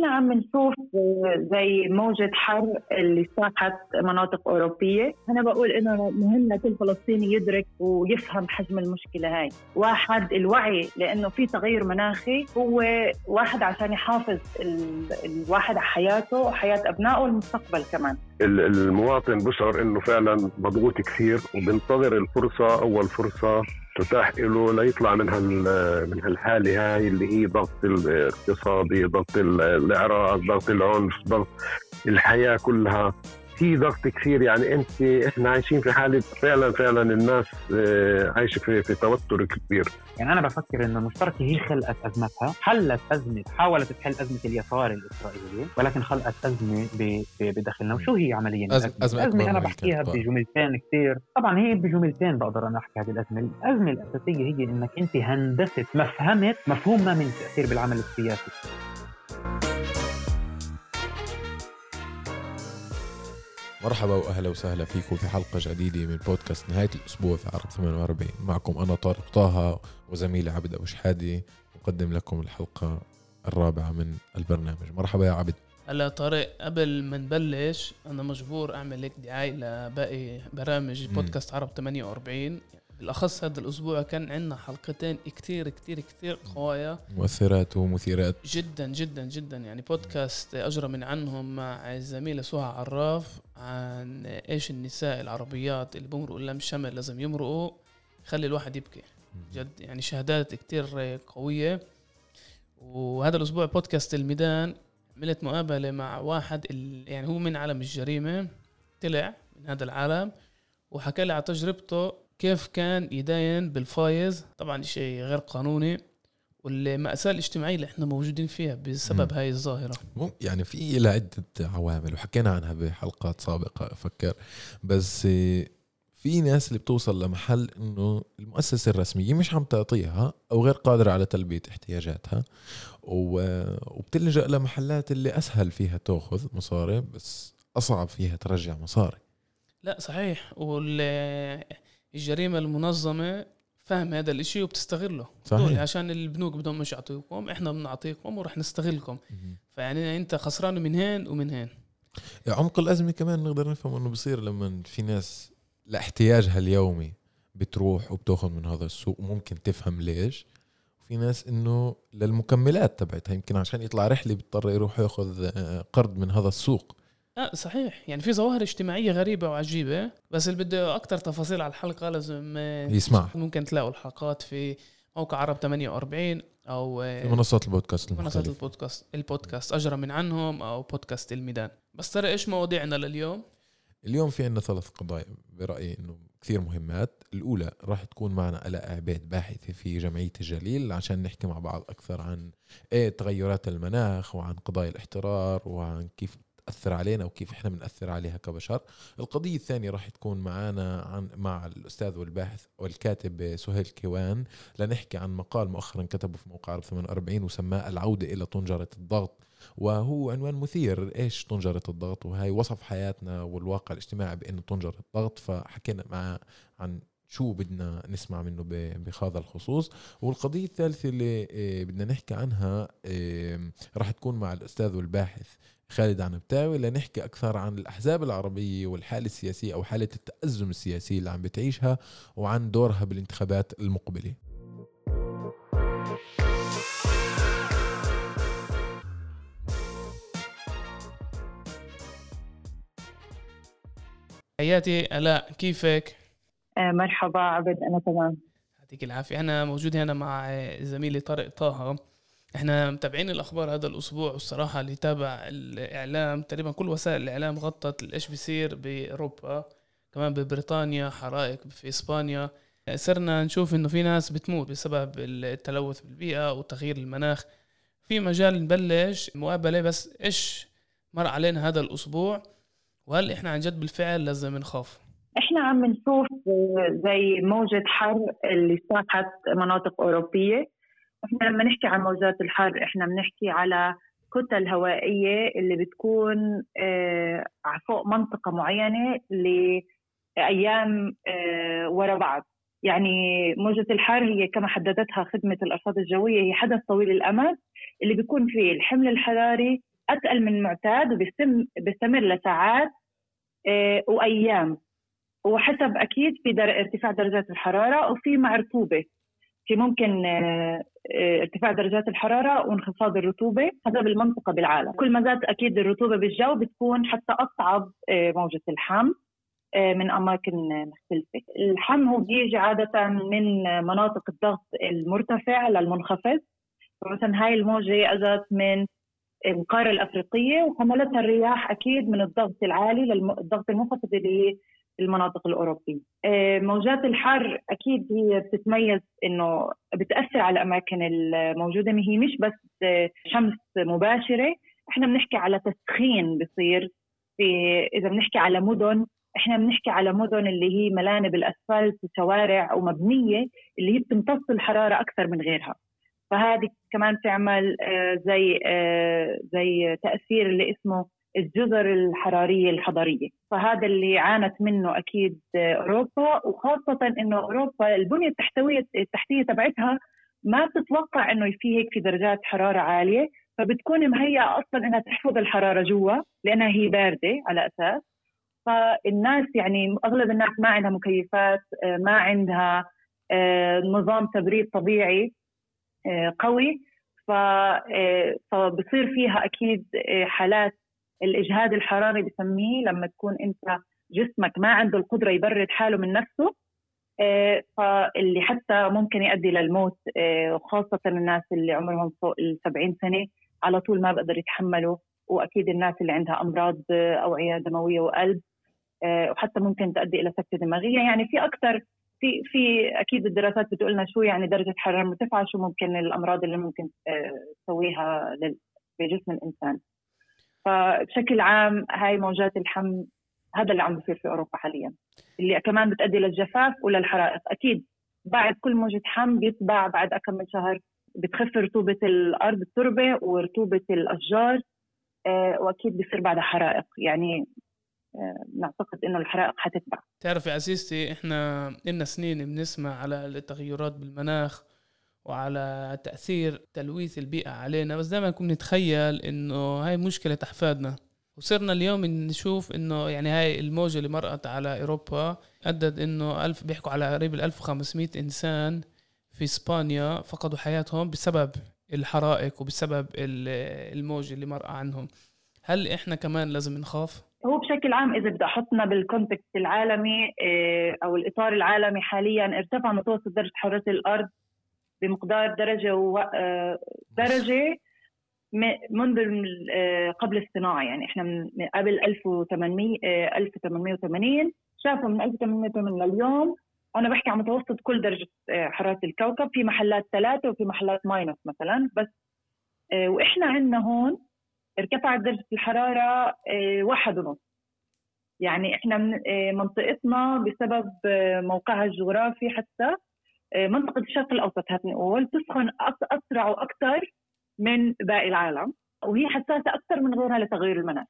إحنا عم نشوف زي موجة حر اللي صاحت مناطق أوروبية. أنا بقول إنه مهم لكل فلسطيني يدرك ويفهم حجم المشكلة هاي. واحد الوعي لأنه في تغير مناخي هو واحد عشان يحافظ الواحد على حياته وحياة أبنائه والمستقبل كمان. المواطن بشعر إنه فعلا مضغوط كثير وبنتظر الفرصة أول فرصة تتاح له ليطلع من من هالحاله هاي اللي هي ضغط الاقتصادي ضغط الإعراض ضغط العنف ضغط الحياة كلها. في ضغط كثير. يعني انت إحنا عايشين في حالة فعلا فعلا الناس آه، عايشة في, في توتر كبير. يعني أنا بفكر إنه المشتركه هي خلقت أزمتها حلت أزمة حاولت تحل أزمة اليسار الاسرائيلي ولكن خلقت أزمة بداخلنا. وشو هي عمليا؟ أزمة, أزمة, أزمة أنا بحكيها بجملتين كثير طبعا هي بجملتين بقدر أنا أحكي هذه الأزمة. الأزمة الأساسية هي إنك أنت هندست مفهمت مفهوم ما من تأثير بالعمل السياسي. مرحبا وأهلا وسهلا فيكم في حلقة جديدة من بودكاست نهاية الأسبوع في عرب 48 معكم أنا طارق طه وزميلي عبد أبو شحادي نقدم لكم الحلقة الرابعة من البرنامج. مرحبا يا عبد. هلا طارق قبل ما نبلش أنا مجبور أعمل هيك دعاية لباقي برامج بودكاست عرب 48 بالأخص هذا الأسبوع كان عندنا حلقتين كتير كتير كتير قوايا مؤثرات ومثيرات. جدا جدا جدا. يعني بودكاست أجرى من عنهم مع الزميله سهى عراف عن إيش النساء العربيات اللي بمرقوا لم شمل لازم يمرقوا. خلي الواحد يبكي. جد يعني شهادات كتير قوية. وهذا الأسبوع بودكاست الميدان. عملت مقابلة مع واحد يعني هو من عالم الجريمة. طلع من هذا العالم وحكى لي على تجربته كيف كان يداين بالفايز؟ طبعا شيء غير قانوني والمأساة الاجتماعية اللي إحنا موجودين فيها بسبب م. هاي الظاهرة. يعني في لها عدة عوامل وحكينا عنها بحلقات سابقة أفكر. بس في ناس اللي بتوصل لمحل إنه المؤسسة الرسمية مش عم تعطيها أو غير قادرة على تلبية احتياجاتها وبتلجأ لمحلات اللي أسهل فيها تأخذ مصاري بس أصعب فيها ترجع مصاري. لا صحيح. وال الجريمة المنظمة فاهم هذا الإشي وبتستغله. صحيح. عشان البنوك بدهم مش يعطيكم إحنا بنعطيكم ورح نستغلكم. فيعني أنت خسران من هين ومن هين. عمق الأزمة كمان نقدر نفهم إنه بصير لما في ناس لاحتياجها اليومي بتروح وبتاخذ من هذا السوق ممكن تفهم ليش. وفي ناس إنه للمكملات تبعتها يمكن عشان يطلع رحلة بيضطر يروح ياخذ آه، قرض من هذا السوق. آه صحيح. يعني في ظواهر اجتماعية غريبة وعجيبة بس اللي بده أكثر تفاصيل على الحلقة لازم آه، يسمع. ممكن تلاقوا الحلقات في موقع عرب 48 أو آه، في منصات البودكاست منصات البودكاست البودكاست أجرى من عنهم أو بودكاست الميدان. بس ترى إيش مواضيعنا لليوم؟ اليوم في عندنا ثلاث قضايا برأيي إنه كثير مهمات. الأولى راح تكون معنا ألاء عبيد باحثة في جمعية الجليل عشان نحكي مع بعض أكثر عن إيه تغيرات المناخ وعن قضايا الاحترار وعن كيف تأثر علينا وكيف إحنا بنأثر عليها كبشر. القضية الثانية راح تكون معنا عن مع الأستاذ والباحث والكاتب سهيل كيوان لنحكي عن مقال مؤخرا كتبه في موقع عرب 48 وسماه العودة إلى طنجرة الضغط. وهو عنوان مثير إيش طنجرة الضغط؟ وهي وصف حياتنا والواقع الاجتماعي بانه طنجرة الضغط. فحكينا مع عن شو بدنا نسمع منه بهذا الخصوص. والقضية الثالثة اللي آه، بدنا نحكي عنها راح تكون مع الأستاذ والباحث خالد عنبتاوي لنحكي أكثر عن الأحزاب العربية والحالة السياسية أو حالة التأزم السياسي اللي عم بتعيشها وعن دورها بالانتخابات المقبلة. حياتي الاء كيفك؟ آه مرحبا عبد أنا تمام. يعطيك العافية. أنا موجود هنا مع زميلي طارق طه. إحنا متابعين الأخبار هذا الأسبوع والصراحة اللي تابع الإعلام تقريبا كل وسائل الإعلام غطت إيش بيصير بأوروبا كمان ببريطانيا حرائق في إسبانيا. صرنا نشوف إنه في ناس بتموت بسبب التلوث بالبيئة وتغيير المناخ. في مجال نبلش مقابلة بس إيش مر علينا هذا الأسبوع؟ وهل إحنا عن جد بالفعل لازم نخاف؟ إحنا عم نشوف زي موجة حر اللي صاحت مناطق أوروبية. إحنا لما نحكي عن موجات الحر إحنا بنحكي على كتل هوائية اللي بتكون آه فوق منطقة معينة لأيام آه ورا بعض. يعني موجة الحر هي كما حددتها خدمة الأرصاد الجوية هي حدث طويل الأمد اللي بيكون فيه الحمل الحراري أتقل من المعتاد وبيستمر لساعات آه، وأيام. وحسب أكيد في در... ارتفاع درجات الحرارة وفي مع رطوبه في ممكن آه، آه، ارتفاع درجات الحرارة وانخفاض الرطوبة حسب المنطقة بالعالم. كل ما زادت أكيد الرطوبة بالجو بتكون حتى أصعب موجة الحم من أماكن مختلفة. الحم هو بيجي عادة من مناطق الضغط المرتفع للمنخفض. فمثلا هاي الموجة اجت من القارة الأفريقية وحملتها الرياح أكيد من الضغط العالي للضغط المنخفض اللي المناطق الأوروبية. آه، موجات الحر أكيد هي بتتميز إنه بتأثر على الأماكن الموجودة هي مش بس شمس مباشرة، إحنا بنحكي على تسخين بصير في إذا بنحكي على مدن إحنا بنحكي على مدن اللي هي ملانه بالاسفلت وشوارع ومبنية اللي هي بتمتص الحرارة أكثر من غيرها. فهذه كمان تعمل آه، زي آه، زي تأثير اللي اسمه الجزر الحرارية الحضريه فهذا اللي عانت منه أكيد أوروبا وخاصة إنه أوروبا البنية التحتوية التحتية تبعتها ما بتتوقع إنه في هيك في درجات حرارة عالية. فبتكون مهيئة أصلا إنها تحفظ الحرارة جوا لأنها هي باردة على أساس. فالناس يعني أغلب الناس ما عندها مكيفات آه، ما عندها نظام تبريد طبيعي آه، قوي. آه، فبصير فيها أكيد آه، حالات الإجهاد الحراري بسميه لما تكون أنت جسمك ما عنده القدرة يبرد حاله من نفسه. فاللي حتى ممكن يؤدي للموت وخاصة الناس اللي عمرهم فوق ال 70 سنة على طول ما بقدر يتحملوا وأكيد الناس اللي عندها أمراض أوعية دموية وقلب وحتى ممكن تؤدي إلى سكتة دماغية. يعني في أكثر في في أكيد الدراسات بتقول لنا شو يعني درجة حرارة مرتفعة شو ممكن الأمراض اللي ممكن آه، تسويها بجسم الإنسان. فبشكل عام هاي موجات الحم هذا اللي عم بيصير في أوروبا حاليا. اللي كمان بتؤدي للجفاف وللحرائق. أكيد بعد كل موجة حم بيتبع بعد اكم من شهر بتخف رطوبة الأرض التربه ورطوبة الأشجار آه، وأكيد بيصير بعدها حرائق. يعني نعتقد إنه الحرائق حتتبع. تعرف يا عزيزتي إحنا لنا سنين بنسمع على التغيرات بالمناخ وعلى تأثير تلويث البيئة علينا. بس دائما كنا نتخيل إنه هاي مشكلة احفادنا وصرنا اليوم نشوف إنه يعني هاي الموجة اللي مرقت على أوروبا أدت إنه ألف بيحكوا على قريب ال 1500 إنسان في إسبانيا فقدوا حياتهم بسبب الحرائق وبسبب الموجة اللي مرقى عنهم. هل إحنا كمان لازم نخاف؟ هو بشكل عام إذا بدي أحطنا بالكونتكست العالمي آه، أو الإطار العالمي حاليا ارتفع متوسط درجة حرارة الأرض بمقدار درجة و... آه، درجة منذ آه، قبل الصناعة. يعني إحنا من قبل 1800 1880 شافوا من 1880 لليوم. أنا بحكي عن متوسط كل درجة حرارة الكوكب. في محلات ثلاثة وفي محلات ماينس مثلا. بس وإحنا عندنا هون ارتفعت درجة الحرارة آه، واحد ونص. يعني إحنا آه، منطقتنا بسبب آه، موقعها الجغرافي حتى منطقة الشرق الأوسط نقول تسخن أسرع وأكثر من باقي العالم وهي حساسة أكثر من غيرها لتغير المناخ.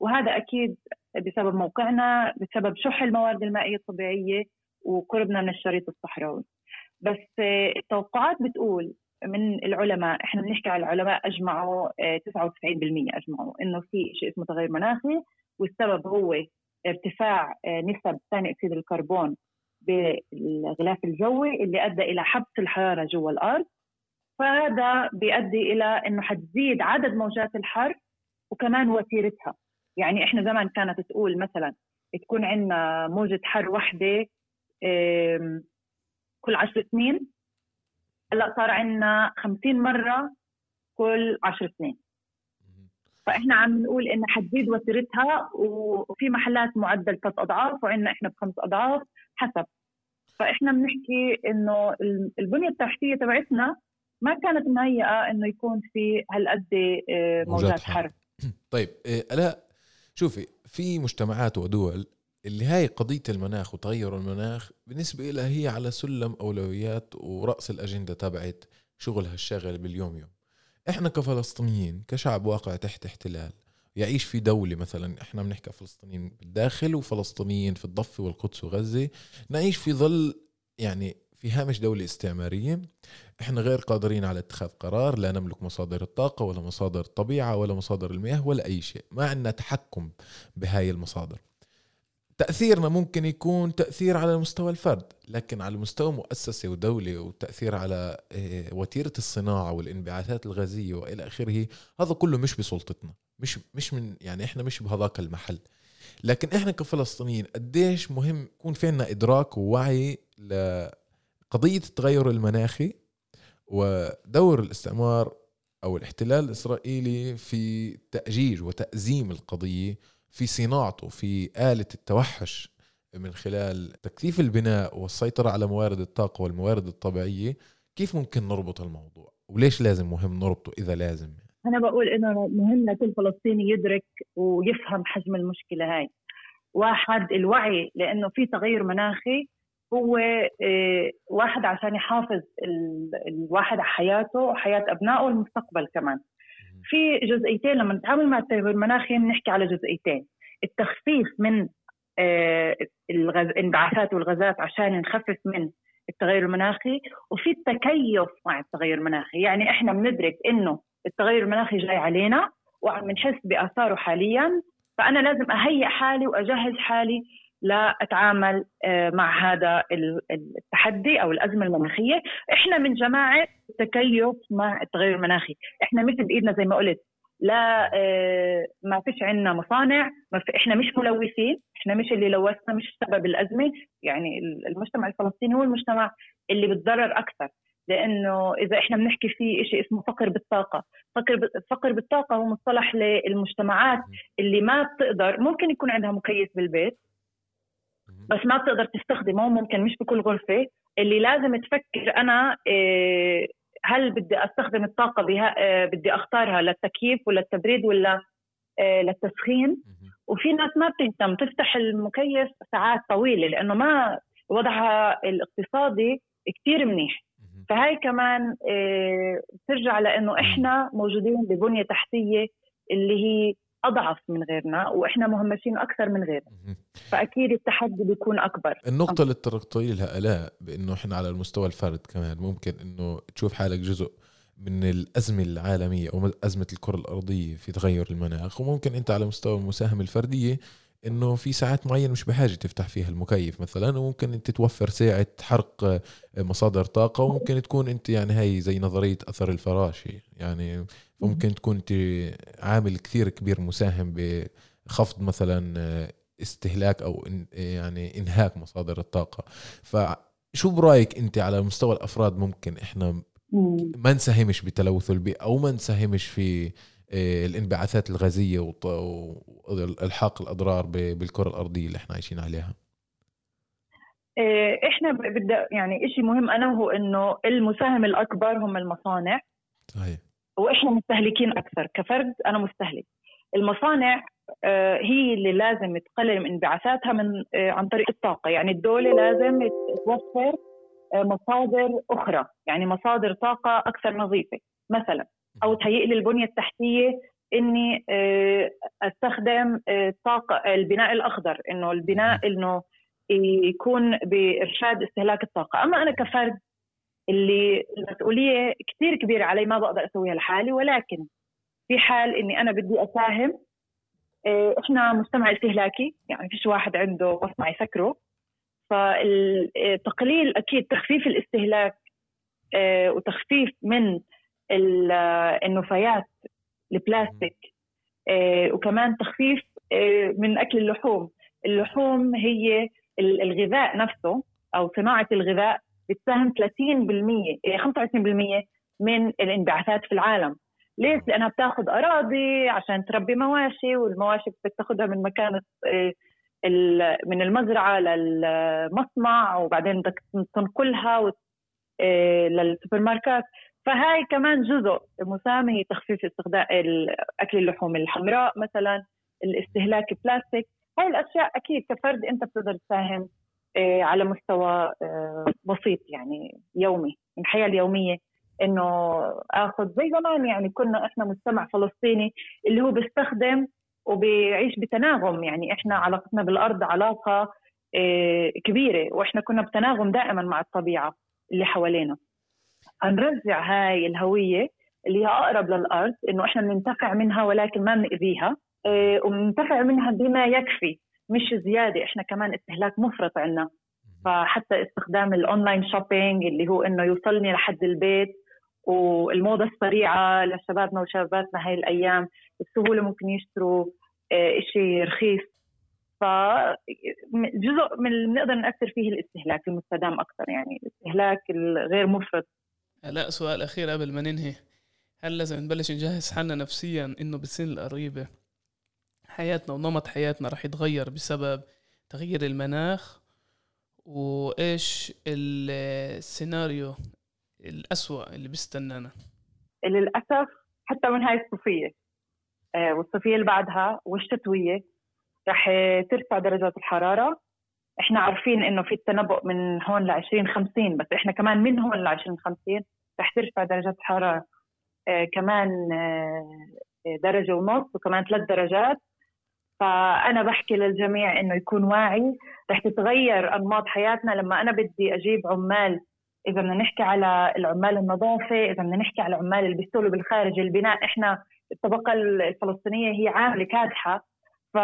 وهذا أكيد بسبب موقعنا بسبب شح الموارد المائية الطبيعية وقربنا من الشريط الصحراوي. بس التوقعات بتقول من العلماء إحنا بنحكي على العلماء أجمعوا 99% آه، أجمعوا إنه في شيء اسمه تغير مناخي والسبب هو ارتفاع آه، نسب ثاني أكسيد الكربون بالغلاف الجوي اللي أدى إلى حبس الحرارة جوا الأرض. فهذا بيؤدي إلى إنه حتزيد عدد موجات الحر وكمان وتيرتها. يعني إحنا زمان كانت تقول مثلا تكون عندنا موجة حر واحدة كل عشر سنين. هلأ صار عندنا 50 مرة كل 10 سنين. فإحنا عم نقول انها حتزيد وتيرتها وفي محلات معدل ثلاث أضعاف وعندنا إحنا بخمس أضعاف حسب. فإحنا بنحكي إنه البنية التحتية تبعتنا ما كانت مهيئة إنه يكون في هالقد آه، موجات حر. طيب آه، الاء شوفي في مجتمعات ودول اللي هاي قضية المناخ وتغير المناخ بالنسبة لها هي على سلم أولويات ورأس الأجندة تبعت شغلها الشاغل باليوم يوم إحنا كفلسطينيين كشعب واقع تحت احتلال يعيش في دولة مثلا إحنا بنحكي فلسطينيين بالداخل وفلسطينيين في الضفة والقدس وغزة نعيش في ظل يعني في هامش دولة استعمارية. إحنا غير قادرين على اتخاذ قرار لا نملك مصادر الطاقة ولا مصادر الطبيعة ولا مصادر المياه ولا أي شيء ما عندنا تحكم بهاي المصادر. تأثيرنا ممكن يكون تأثير على مستوى الفرد لكن على مستوى مؤسسة ودولة وتأثير على آه، وتيرة الصناعة والانبعاثات الغازية وإلى آخره هذا كله مش بسلطتنا مش مش من يعني إحنا مش بهذاك المحل. لكن إحنا كفلسطينيين قديش مهم يكون في عنا إدراك ووعي لقضية التغير المناخي ودور الاستعمار أو الاحتلال الإسرائيلي في تأجيج وتأزيم القضية في صناعته في آلة التوحش من خلال تكثيف البناء والسيطرة على موارد الطاقة والموارد الطبيعية كيف ممكن نربط الموضوع؟ وليش لازم مهم نربطه إذا لازم أنا بقول إنه مهم لكل فلسطيني يدرك ويفهم حجم المشكلة هاي. واحد الوعي لأنه في تغير مناخي هو آه، واحد عشان يحافظ الواحد على حياته وحياة أبنائه والمستقبل كمان. في جزئيتين لما نتعامل مع التغير المناخي بنحكي على جزئيتين. التخفيف من آه، الانبعاثات والغازات عشان نخفف من التغير المناخي وفي التكيف مع التغير المناخي. يعني إحنا بندرك إنه التغير المناخي جاي علينا وعم نحس بآثاره حاليا فأنا لازم أهيئ حالي وأجهز حالي لاتعامل آه، مع هذا التحدي أو الأزمة المناخية، إحنا من جماعة التكيف مع التغير المناخي، إحنا مش بإيدنا زي ما قلت. لا آه، ما فيش عندنا مصانع ما في إحنا مش ملوثين إحنا مش اللي لوثنا مش سبب الأزمة. يعني المجتمع الفلسطيني هو المجتمع اللي بتضرر أكثر. لأنه إذا إحنا بنحكي في شيء اسمه فقر بالطاقة. فقر فقر بالطاقة هو مصطلح للمجتمعات اللي ما بتقدر ممكن يكون عندها مكيف بالبيت بس ما بتقدر تستخدمه ممكن مش بكل غرفة. اللي لازم تفكر أنا إيه، هل بدي أستخدم الطاقة بها إيه، بدي أختارها للتكييف ولا التبريد ولا إيه، للتسخين؟ وفي ناس ما بتهتم تفتح المكيف ساعات طويلة لأنه ما وضعها الاقتصادي كثير منيح. فهي كمان بترجع لأنه إحنا موجودين ببنية تحتية اللي هي أضعف من غيرنا وإحنا مهمشين أكثر من غيرنا. فأكيد التحدي بيكون أكبر. النقطة اللي تطرقتي لها الاء بإنه إحنا على المستوى الفرد كمان. ممكن إنه تشوف حالك جزء من الأزمة العالمية أو أزمة الكرة الأرضية في تغير المناخ وممكن أنت على مستوى المساهمة الفردية إنه في ساعات معينة مش بحاجة تفتح فيها المكيف مثلا وممكن أنت توفر ساعة حرق مصادر طاقة وممكن تكون أنت يعني هي زي نظرية أثر الفراشه يعني ممكن تكون أنت عامل كثير كبير مساهم بخفض مثلا استهلاك أو يعني إنهاك مصادر الطاقة. فشو برأيك أنت على مستوى الأفراد ممكن إحنا ما نساهمش بتلوث البيئة أو ما نساهمش في آه، الانبعاثات الغازية والحاق الأضرار بالكرة الأرضية اللي إحنا عايشين عليها. آه، إحنا بدأ يعني شيء مهم أنا وهو إنه المساهم الأكبر هم المصانع. صحيح. وإحنا مستهلكين أكثر كفرد أنا مستهلك. المصانع آه، هي اللي لازم تقلل من انبعاثاتها من عن طريق الطاقة. يعني الدولة لازم توفر مصادر أخرى. يعني مصادر طاقة أكثر نظيفة. مثلا أو تهيئ لي البنية التحتية إني آه، أستخدم الطاقه آه، البناء الأخضر إنه البناء إنه يكون بإرشاد استهلاك الطاقة. أما أنا كفرد اللي المسؤولية كثير كبيرة علي ما بقدر أسويها لحالي ولكن في حال إني أنا بدي أساهم آه، إحنا مجتمع استهلاكي يعني فيش واحد عنده مصنع يسكره فالتقليل أكيد تخفيف الاستهلاك وتخفيف من النفايات البلاستيك آه، وكمان تخفيف آه، من أكل اللحوم. اللحوم هي الغذاء نفسه أو صناعة الغذاء بتساهم 30% 25% من الانبعاثات في العالم. ليش؟ لأنها بتاخذ أراضي عشان تربي مواشي والمواشي بتاخذها من مكان آه، من المزرعة للمصنع وبعدين بدك تنقلها للسوبر ماركت فهاي كمان جزء مساهم هي تخفيف استخدام أكل اللحوم الحمراء مثلا الاستهلاك البلاستيك هاي الأشياء أكيد كفرد أنت بتقدر تساهم آه، على مستوى آه، بسيط يعني يومي من الحياة اليومية. إنه آخذ زي زمان يعني كنا إحنا مجتمع فلسطيني اللي هو بيستخدم وبيعيش بتناغم. يعني إحنا علاقتنا بالأرض علاقة آه، كبيرة وإحنا كنا بتناغم دائما مع الطبيعة اللي حوالينا. هنرجع هاي الهوية اللي هي أقرب للأرض إنه إحنا بننتفع منها ولكن ما بنأذيها. إيه وبننتفع منها بما يكفي مش زيادة إحنا كمان استهلاك مفرط عندنا فحتى استخدام ال online shopping اللي هو إنه يوصلني لحد البيت والموضة السريعة لشبابنا وشاباتنا هاي الأيام بسهوله ممكن يشتروا آه، شيء رخيص. فجزء من اللي بنقدر نأثر فيه الاستهلاك المستدام أكثر يعني الاستهلاك الغير مفرط. لا سؤال أخير قبل ما ننهي. هل لازم نبلش نجهز حالنا نفسيا إنه بالسن القريبة؟ حياتنا ونمط حياتنا رح يتغير بسبب تغيير المناخ وإيش السيناريو الأسوأ اللي بيستنانا؟ للأسف حتى من هاي الصيفية آه، والصيفية اللي بعدها والشتوية رح ترفع درجات الحرارة. إحنا عارفين إنه في التنبؤ من هون ل 2050 بس إحنا كمان من هون ل 2050 رح ترفع درجات الحرارة آه كمان آه درجة ونص وكمان ثلاث درجات. فأنا بحكي للجميع إنه يكون واعي رح تتغير أنماط حياتنا. لما أنا بدي أجيب عمال إذا بدنا نحكي على العمال النظافة إذا بدنا نحكي على العمال اللي بيشتغلوا بالخارج البناء إحنا الطبقة الفلسطينية هي عاملة كادحة. ف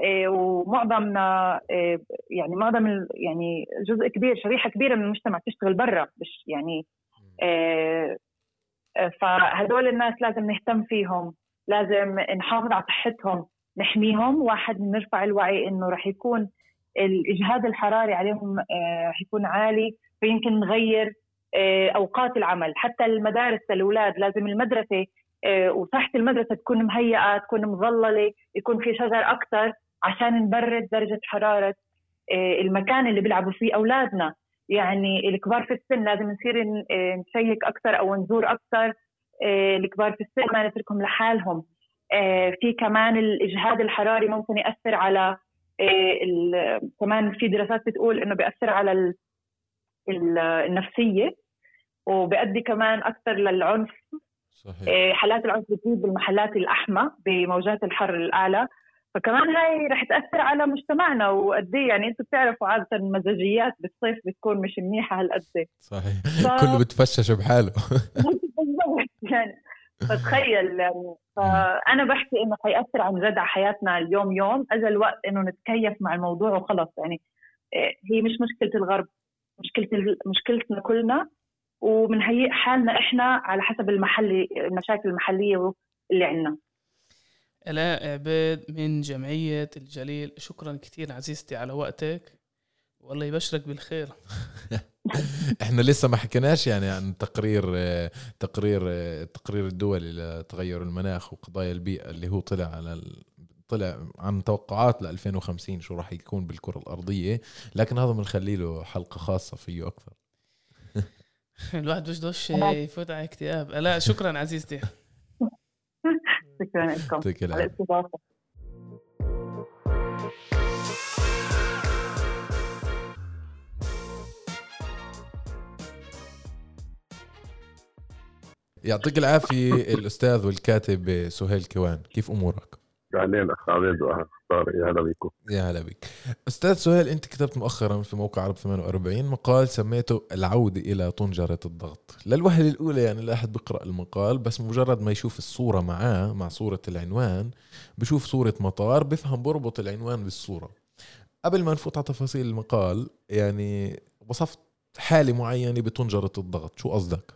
إيه، ومعظمنا إيه، يعني معظم يعني جزء كبير شريحة كبيرة من المجتمع تشتغل برا مش يعني إيه، فهدول الناس لازم نهتم فيهم لازم نحافظ على صحتهم نحميهم. واحد نرفع الوعي إنه رح يكون الإجهاد الحراري عليهم رح يكون عالي فيمكن نغير أوقات العمل. حتى المدارس للأولاد لازم المدرسة آه، وتحت المدرسة تكون مهيئة تكون مظللة يكون في شجر أكثر عشان نبرد درجة حرارة آه، المكان اللي بيلعبوا فيه أولادنا. يعني الكبار في السن لازم نصير آه، نشيك أكثر أو نزور أكثر الكبار في السن ما نتركهم لحالهم. في كمان الإجهاد الحراري ممكن يأثر على كمان في دراسات بتقول إنه بيأثر على النفسية وبيؤدي كمان أكثر للعنف. صحيح. إيه، حالات العنف بتزيد بالمحلات الأحمى بموجات الحر الأعلى. فكمان هاي رح تأثر على مجتمعنا وقد إيه يعني أنتم بتعرفوا عادة المزاجيات بالصيف بتكون مش منيحة هالقد صحيح. ف... كله بتفشش بحاله. يعني. فتخيل يعني. فأنا بحكي إنه حيأثر عن جد على حياتنا اليوم يوم. اجى الوقت إنه نتكيف مع الموضوع وخلص يعني. إيه، هي مش مشكلة الغرب مشكلة مشكلتنا كلنا. وبنهيئ حالنا إحنا على حسب المحلي المشاكل المحلية اللي عندنا. الاء عبيد من جمعية الجليل شكرا كثير عزيزتي على وقتك. والله يبشرك بالخير. إحنا لسه ما حكيناش يعني عن تقرير تقرير التقرير الدولي لتغير المناخ وقضايا البيئة اللي هو طلع على طلع عن توقعات ل 2050 شو راح يكون بالكرة الأرضية. لكن هذا بنخلي له حلقة خاصة فيه أكثر. الواحد مش دوش يفوت على اكتئاب لا شكرا عزيزتي. شكرا لكم. على الاستضافة. يعطيك العافية الأستاذ والكاتب سهيل كوان. كيف أمورك؟ اهلين اخ عبيد واخ يا هلا بكم يا هلا بك أستاذ سهيل أنت كتبت مؤخرا في موقع عرب 48 مقال سميته العودة إلى طنجرة الضغط. للوهلة الأولى يعني الواحد بيقرأ المقال بس مجرد ما يشوف الصورة معاه مع صورة العنوان بشوف صورة مطار بفهم بربط العنوان بالصورة. قبل ما نفوت على تفاصيل المقال يعني وصفت حالة معينة بطنجرة الضغط. شو قصدك؟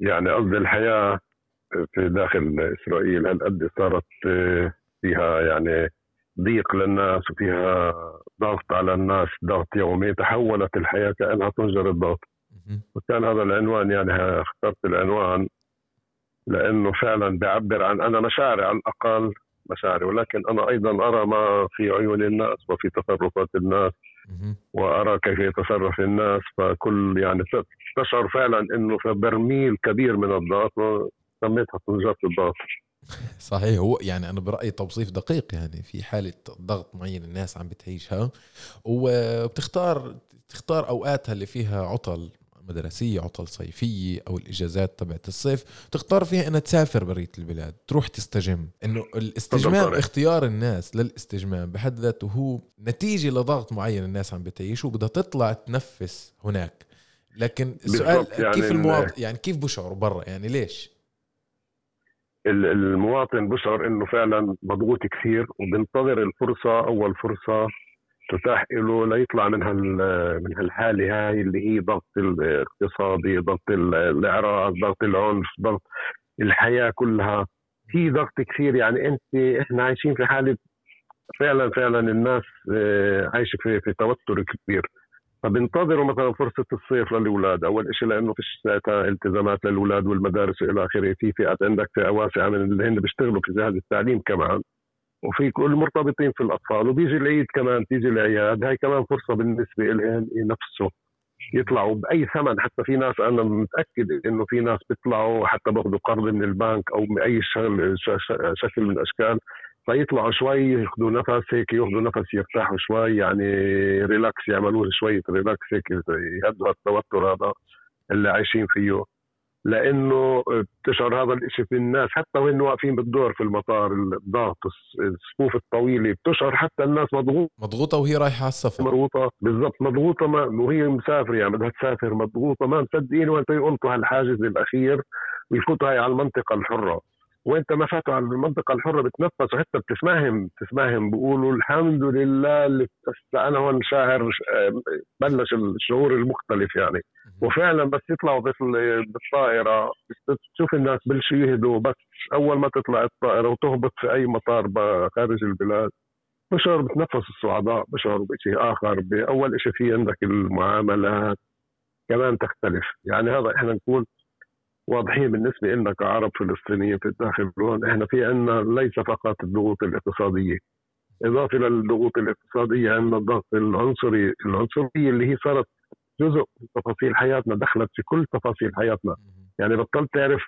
يعني قصدي الحياة في داخل إسرائيل هالقد صارت آه، فيها يعني ضيق للناس وفيها ضغط على الناس ضغط يومي تحولت الحياة كأنها تنجر الضغط. وكان هذا العنوان يعني اخترت العنوان لأنه فعلا بيعبر عن أنا مشاعري على الأقل مشاعري ولكن أنا أيضا أرى ما في عيون الناس وفي تصرفات الناس وأرى كيف يتصرف الناس فكل يعني تشعر فعلا إنه في برميل كبير من الضغط سميتها طنجات الضغط. صحيح هو يعني أنا برأيي توصيف دقيق يعني في حالة ضغط معين الناس عم بتعيشها وبتختار تختار أوقاتها اللي فيها عطل مدرسية عطل صيفية أو الإجازات تبعت الصيف تختار فيها أنها تسافر برية البلاد تروح تستجم. أنه الاستجمام اختيار الناس للاستجمام بحد ذاته هو نتيجة لضغط معين الناس عم بتعيشه وبدها تطلع تنفس هناك. لكن السؤال يعني كيف المواطن يعني كيف بشعر برا؟ يعني ليش؟ المواطن بشعر إنه فعلا مضغوط كثير وبنتظر الفرصة أول فرصة تتاح له ليطلع من هال من هالحالة هاي اللي هي ضغط الاقتصادي، ضغط الإعراض، ضغط العنف، ضغط الحياة كلها. في ضغط كثير يعني أنت إحنا عايشين في حالة فعلا فعلا الناس آه، عايشة في في توتر كبير. فبنتظروا مثلا فرصة الصيف للأولاد. أول شيء لأنه فيش ساعتها التزامات للأولاد والمدارس والى آخره. في فئات عندك فئة واسعة من اللي هن بيشتغلوا في جهاز التعليم كمان. وفي كل مرتبطين في الأطفال. وبيجي العيد كمان تيجي الاعياد هاي كمان فرصة بالنسبة لهم ينفسوا يطلعوا بأي ثمن. حتى في ناس أنا متأكد إنه في ناس بيطلعوا حتى بأخذوا قرض من البنك أو بأي شغل شكل من الأشكال. فيطلعوا شوي ياخذوا نفس هيك ياخذوا نفس يرتاحوا شوي يعني relax يعملوا شوية relax هيك يهدوا التوتر هذا اللي عايشين فيه. لأنه بتشعر هذا الشيء في الناس حتى وين واقفين بالدور في المطار الضغط الصفوف الطويلة بتشعر حتى الناس مضغوطه مضغوطة وهي رايحة على السفر. مضغوطة بالضبط مضغوطة ما وهي مسافرة يعني بدها تسافر مضغوطة ما مصدقين وين يلقوا هالحاجز الاخير ويفوتوا هاي على المنطقة الحرة. وانت ما فاتوا على المنطقة الحرة بتنفس وحتى بتسمعهم بتسمعهم بيقولوا الحمد لله اللي أنا هون شاعر بلش الشعور المختلف يعني. وفعلا بس يطلعوا بالطائرة بتشوف الناس بلشوا يهدوا بس أول ما تطلع الطائرة وتهبط في أي مطار خارج البلاد بشعر بتنفس الصعداء بشعروا بشيء آخر بأول شيء في عندك المعاملات كمان تختلف. يعني هذا إحنا نكون واضحين بالنسبة لنا كعرب فلسطينيين في الداخل هون إحنا في عندنا ليس فقط الضغوط الاقتصادية. إضافة للضغوط الاقتصادية عندنا الضغط العنصري العنصرية اللي هي صارت جزء من تفاصيل حياتنا دخلت في كل تفاصيل حياتنا. يعني بطلت تعرف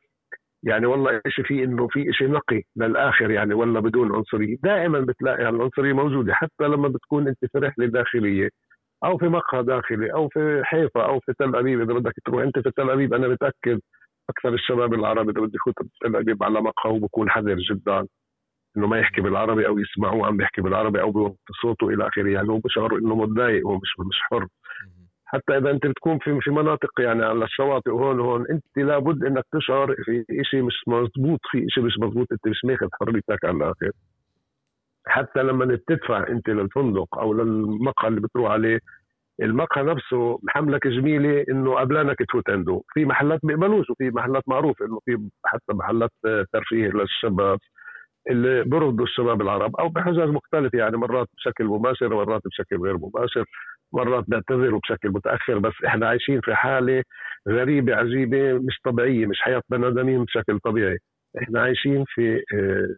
يعني والله شيء في إنه في شيء نقي للآخر يعني ولا بدون عنصرية. دائما بتلاقي العنصريه موجودة حتى لما بتكون أنت في رحله داخليه أو في مقهى داخلي أو في حيفا أو في تل أبيب إذا بدك تروح. أنت في تل أبيب أنا متأكد أكثر الشباب العربي إذا بده يفوت تل ابيب على مقهى وبكون حذر جدا إنه ما يحكي بالعربي أو يسمعوه عم بيحكي بالعربي أو بوطي صوته إلى آخره يعني هو بشعر إنه متضايق هو مش مش حر. حتى إذا أنت بتكون في في مناطق يعني على الشواطئ هون هون أنت لابد إنك تشعر في شيء مش مضبوط في شيء مش مضبوط أنت مش ماخذ حريتك على الآخر. حتى لما بتدفع أنت للفندق أو للمقهى اللي بتروح عليه المقهى نفسه محملك جميلة إنه قبلانك تفوت عنده في محلات بيقبلوش وفي محلات معروف إنه في حتى محلات ترفيه للشباب اللي برفضوا الشباب العرب أو بحجج مختلفة. يعني مرات بشكل مباشر مرات بشكل غير مباشر. مرات بيعتذروا بشكل متأخر. بس إحنا عايشين في حالة غريبة عجيبة مش طبيعية مش حياة بني آدمين بشكل طبيعي. إحنا عايشين في آه،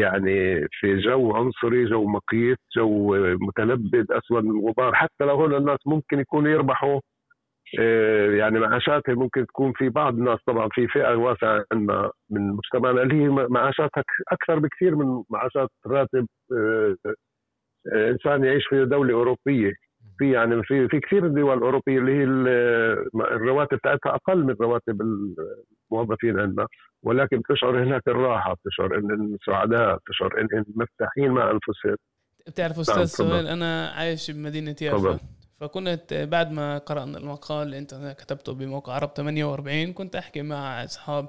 يعني في جو عنصري جو مقيت جو متلبد اسود من الغبار حتى لو هول الناس ممكن يكونوا يربحوا آه، يعني معاشاتها ممكن تكون في بعض الناس طبعا في فئة واسعة عندنا من مجتمعنا اللي هي معاشاتها أكثر بكثير من معاشات راتب آه، آه، إنسان يعيش في دولة أوروبية. في يعني في في كثير دول اوروبيه اللي هي الرواتب بتاعتها أقل من رواتب الموظفين عندنا. ولكن بتشعر هناك الراحة بتشعر إن سعداء بتشعر ان مرتاحين مع أنفسهم. بتعرف أستاذ نعم سهيل أنا عايش بمدينة يافا. فكنت بعد ما قرأنا المقال اللي أنت كتبته بموقع عرب 48 كنت أحكي مع أصحاب.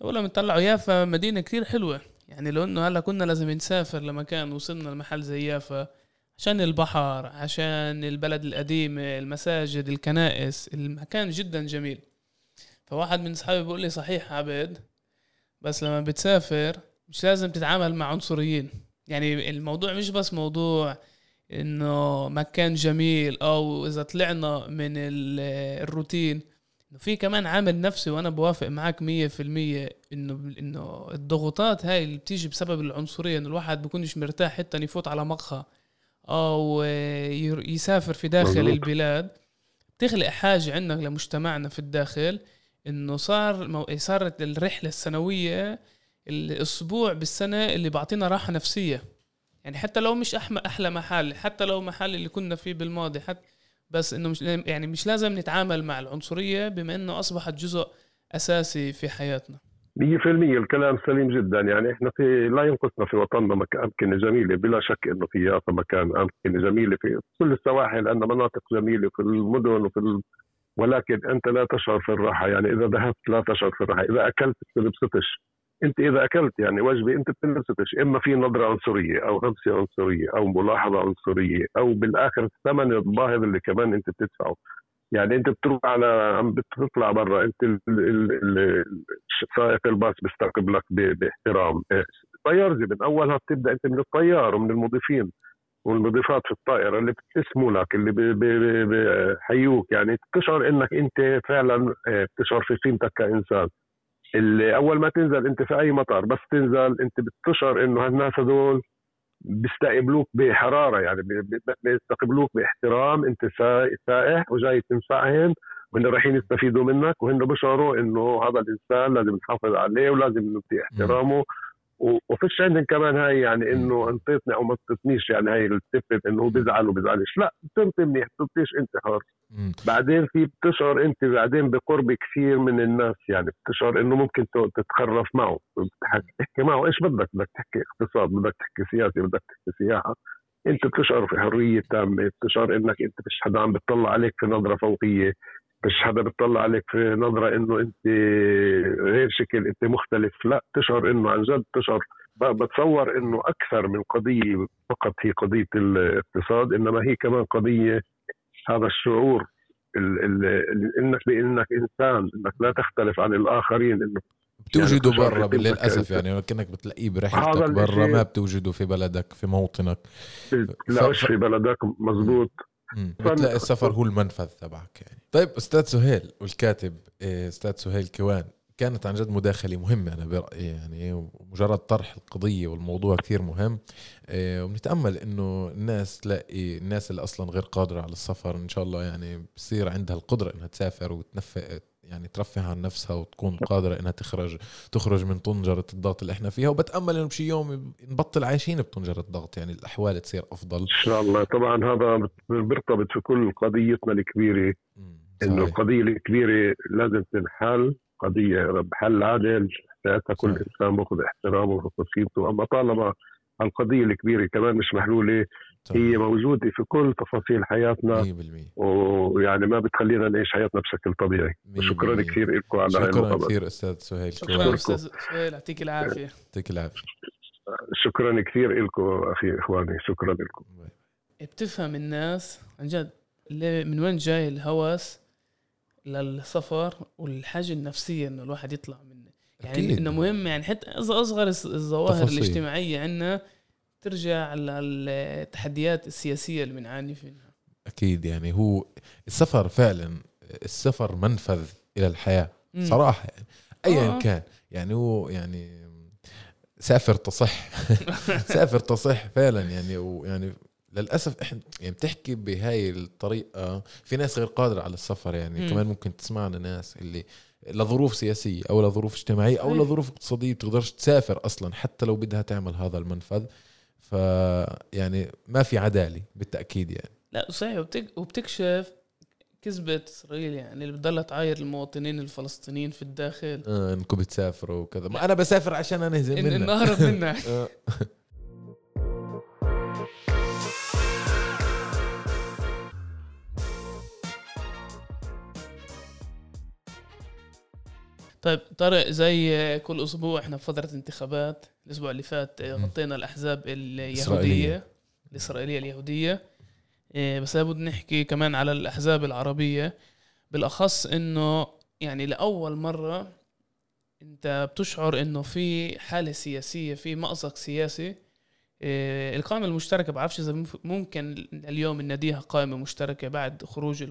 أقول لهم طلعوا يافا مدينة كثير حلوة. يعني لو إنه هلأ كنا لازم نسافر لمكان وصلنا لمحل زي يافا. عشان البحر عشان البلد القديمة المساجد الكنائس المكان جدا جميل. فواحد من صحابي بيقول لي صحيح عبد بس لما بتسافر مش لازم تتعامل مع عنصريين. يعني الموضوع مش بس موضوع إنه مكان جميل أو إذا طلعنا من الروتين في كمان عامل نفسي وأنا بوافق معك مية في المية انه إنه الضغوطات هاي اللي بتيجي بسبب العنصرية إنه الواحد بيكونش مرتاح حتى يفوت على مقهى أو يسافر في داخل مزبوط. البلاد. بتخلق حاجة عندنا لمجتمعنا في الداخل إنه صار صارت الرحلة السنوية الأسبوع بالسنة اللي بعطينا راحة نفسية. يعني حتى لو مش أحلى أحلى محل حتى لو محل اللي كنا فيه بالماضي حتى بس إنه مش يعني مش لازم نتعامل مع العنصرية بما إنه أصبحت جزء أساسي في حياتنا. 100% الكلام سليم جدا. يعني إحنا في لا ينقصنا في وطننا أمكنة جميلة بلا شك إنه في يافا مكان أمكنة جميلة في كل السواحل عندنا مناطق جميلة في المدن وفي ال... ولكن أنت لا تشعر في الراحة. يعني إذا ذهبت لا تشعر في الراحة. إذا أكلت بتنبسطش أنت إذا أكلت يعني وجبة أنت بتنبسطش إما في نظرة عنصرية أو همسه عنصرية أو ملاحظة عنصرية أو بالآخر الثمن الباهظ اللي كمان أنت بتدفعه. يعني انت بتروح على عم بتطلع برا انت سائق الباص بيستقبلك باحترام. طيار زي من أولها بتبدأ انت من الطيار ومن المضيفين والمضيفات في الطائرة اللي بتسموا لك اللي بحيوك يعني بتشعر انك انت فعلا آه، بتشعر في قيمتك كإنسان. اللي أول ما تنزل انت في أي مطار بس تنزل انت بتشعر إنه هالناس هذول بيستقبلوك بحرارة يعني بيستقبلوك باحترام انت سائح وجاي تنفعهم وهن رايحين يستفيدوا منك وهن بشعروا إنه هذا الإنسان لازم نحافظ عليه ولازم نعطيه احترامه وفيش عندهم كمان هاي يعني إنه انطيتني أو ما انطيتنيش يعني هاي التفت إنه بيزعل وبيزعلش. لا بتنطي منيح بتنطيش أنت حر. بعدين في بتشعر أنت بعدين بقرب كثير من الناس يعني بتشعر إنه ممكن تتخرف معه تحكي معه. إيش بدك؟ بدك تحكي اقتصاد بدك تحكي سياسي بدك تحكي سياحة. أنت بتشعر في حرية تامة بتشعر إنك أنت مش حدا عم بتطلع عليك في نظرة فوقية. مش حدا بتطلع عليك في نظرة إنه أنت غير شكل أنت مختلف. لا تشعر إنه عن جد تشعر. بتصور إنه أكثر من قضية فقط هي قضية الاقتصاد إنما هي كمان قضية هذا الشعور ال ال انك بانك إنسان إنك لا تختلف عن الآخرين إنه بتوجده يعني برا للأسف يعني كأنك بتلاقيه برحلتك برا ما بتوجده في بلدك في موطنك. لا ف... في بلدك مزبوط بتلاقي السفر هو المنفذ تبعك يعني. طيب أستاذ سهيل والكاتب إيه، أستاذ سهيل كوان كانت عن جد مداخلة مهمة أنا برايي يعني مجرد طرح القضية والموضوع كثير مهم إيه، وبنتأمل إنه الناس تلاقي الناس اللي أصلا غير قادرة على السفر إن شاء الله يعني بصير عندها القدرة إنها تسافر وتنفق يعني ترفه عن نفسها وتكون قادرة إنها تخرج تخرج من طنجرة الضغط اللي إحنا فيها. وبتأمل إنه بشي يوم نبطل عايشين بطنجرة الضغط. يعني الأحوال تصير أفضل. إن شاء الله. طبعا هذا بيرتبط في كل قضيتنا الكبيرة. إنه القضية الكبيرة لازم تنحل قضية بحل عادل. ساعتها كل إنسان باخذ احترامه قيمته أما طالما القضية الكبيرة كمان مش محلولة هي موجودة في كل تفاصيل حياتنا 100% ويعني ما بتخلينا نعيش حياتنا بشكل طبيعي. شكرا كثير لكم على شكرا كثير أستاذ سهيل. شكرا أستاذ سهيل. يعطيك العافية. يعطيك العافية. شكرا كثير لكم أخي إخواني. شكرا لكم بتفهم الناس عن جد من وين جاي الهوس للسفر والحاجة النفسية إنه الواحد يطلع منه. يعني أكيد. إنه مهم يعني حتى أصغر الظواهر. الاجتماعية عندنا ترجع للتحديات السياسية اللي بنعاني فيها أكيد يعني هو السفر فعلا السفر منفذ إلى الحياة مم. صراحة يعني ايا آه. كان يعني هو يعني سافر تصح سافر تصح فعلا يعني ويعني للأسف إحنا يعني بتحكي بهاي الطريقة في ناس غير قادرة على السفر يعني مم. كمان ممكن تسمعنا ناس اللي لظروف سياسية أو لظروف اجتماعية أو لظروف اقتصادية بتقدرش تسافر أصلا حتى لو بدها تعمل هذا المنفذ ف يعني ما في عداله بالتأكيد يعني. لا صحيح وبتك... وبتكشف كذبة إسرائيل يعني اللي بتضلها تعاير المواطنين الفلسطينيين في الداخل. آه إنكم بتسافروا وكذا. ما أنا بسافر عشان أنهزم منك إن نهرب طيب طارق زي كل أسبوع إحنا في فترة انتخابات. الأسبوع اللي فات غطينا الأحزاب اليهودية. الاسرائيليه اليهودية. إيه، بس لابد نحكي كمان على الأحزاب العربية. بالأخص إنه يعني لأول مرة أنت بتشعر إنه في حالة سياسية في مأزق سياسي. إيه، القائمة المشتركة بعرفش إذا ممكن اليوم نناديها قائمة مشتركة بعد خروج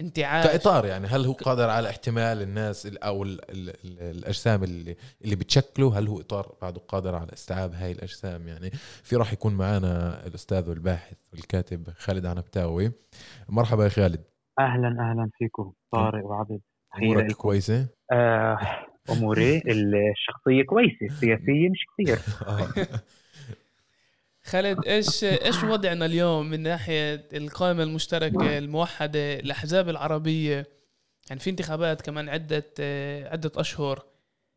انتعاش. كإطار يعني هل هو قادر على احتمال الناس أو ال ال ال الأجسام اللي اللي بتشكله؟ هل هو إطار بعده قادر على استيعاب هاي الأجسام؟ يعني في راح يكون معنا الأستاذ والباحث والكاتب خالد عنبتاوي مرحبا يا خالد. أهلا أهلا فيكم. طارق وعبد أمورك كويسة؟ آه أموري الشخصية كويسة السياسية مش كثير. خالد إيش إيش وضعنا اليوم من ناحية القائمة المشتركة الموحدة الأحزاب العربية؟ يعني في انتخابات كمان عده عده أشهر.